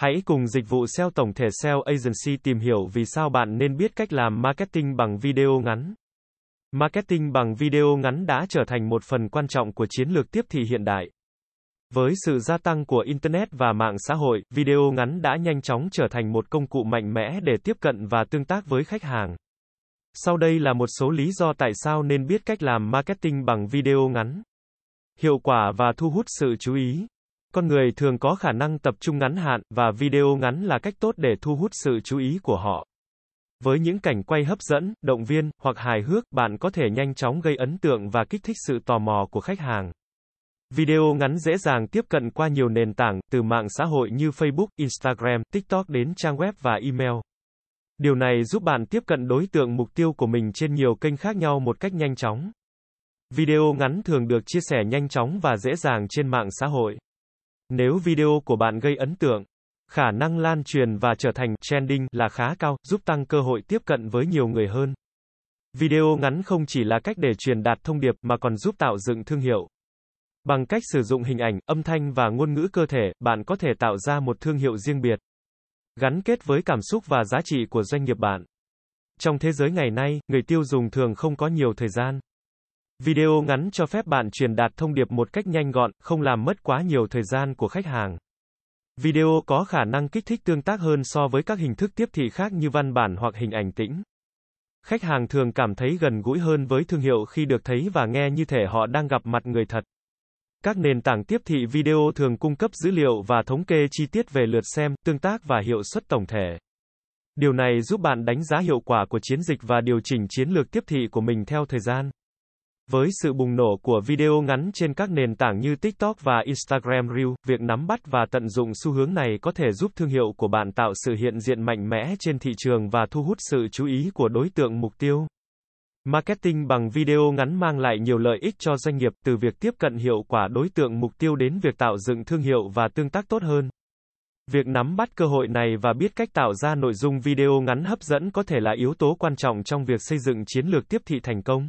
Hãy cùng dịch vụ SEO tổng thể SEO Agency tìm hiểu vì sao bạn nên biết cách làm marketing bằng video ngắn. Marketing bằng video ngắn đã trở thành một phần quan trọng của chiến lược tiếp thị hiện đại. Với sự gia tăng của Internet và mạng xã hội, video ngắn đã nhanh chóng trở thành một công cụ mạnh mẽ để tiếp cận và tương tác với khách hàng. Sau đây là một số lý do tại sao nên biết cách làm marketing bằng video ngắn. Hiệu quả và thu hút sự chú ý. Con người thường có khả năng tập trung ngắn hạn, và video ngắn là cách tốt để thu hút sự chú ý của họ. Với những cảnh quay hấp dẫn, động viên, hoặc hài hước, bạn có thể nhanh chóng gây ấn tượng và kích thích sự tò mò của khách hàng. Video ngắn dễ dàng tiếp cận qua nhiều nền tảng, từ mạng xã hội như Facebook, Instagram, TikTok đến trang web và email. Điều này giúp bạn tiếp cận đối tượng mục tiêu của mình trên nhiều kênh khác nhau một cách nhanh chóng. Video ngắn thường được chia sẻ nhanh chóng và dễ dàng trên mạng xã hội. Nếu video của bạn gây ấn tượng, khả năng lan truyền và trở thành trending là khá cao, giúp tăng cơ hội tiếp cận với nhiều người hơn. Video ngắn không chỉ là cách để truyền đạt thông điệp mà còn giúp tạo dựng thương hiệu. Bằng cách sử dụng hình ảnh, âm thanh và ngôn ngữ cơ thể, bạn có thể tạo ra một thương hiệu riêng biệt, gắn kết với cảm xúc và giá trị của doanh nghiệp bạn. Trong thế giới ngày nay, người tiêu dùng thường không có nhiều thời gian. Video ngắn cho phép bạn truyền đạt thông điệp một cách nhanh gọn, không làm mất quá nhiều thời gian của khách hàng. Video có khả năng kích thích tương tác hơn so với các hình thức tiếp thị khác như văn bản hoặc hình ảnh tĩnh. Khách hàng thường cảm thấy gần gũi hơn với thương hiệu khi được thấy và nghe như thể họ đang gặp mặt người thật. Các nền tảng tiếp thị video thường cung cấp dữ liệu và thống kê chi tiết về lượt xem, tương tác và hiệu suất tổng thể. Điều này giúp bạn đánh giá hiệu quả của chiến dịch và điều chỉnh chiến lược tiếp thị của mình theo thời gian. Với sự bùng nổ của video ngắn trên các nền tảng như TikTok và Instagram Reel, việc nắm bắt và tận dụng xu hướng này có thể giúp thương hiệu của bạn tạo sự hiện diện mạnh mẽ trên thị trường và thu hút sự chú ý của đối tượng mục tiêu. Marketing bằng video ngắn mang lại nhiều lợi ích cho doanh nghiệp, từ việc tiếp cận hiệu quả đối tượng mục tiêu đến việc tạo dựng thương hiệu và tương tác tốt hơn. Việc nắm bắt cơ hội này và biết cách tạo ra nội dung video ngắn hấp dẫn có thể là yếu tố quan trọng trong việc xây dựng chiến lược tiếp thị thành công.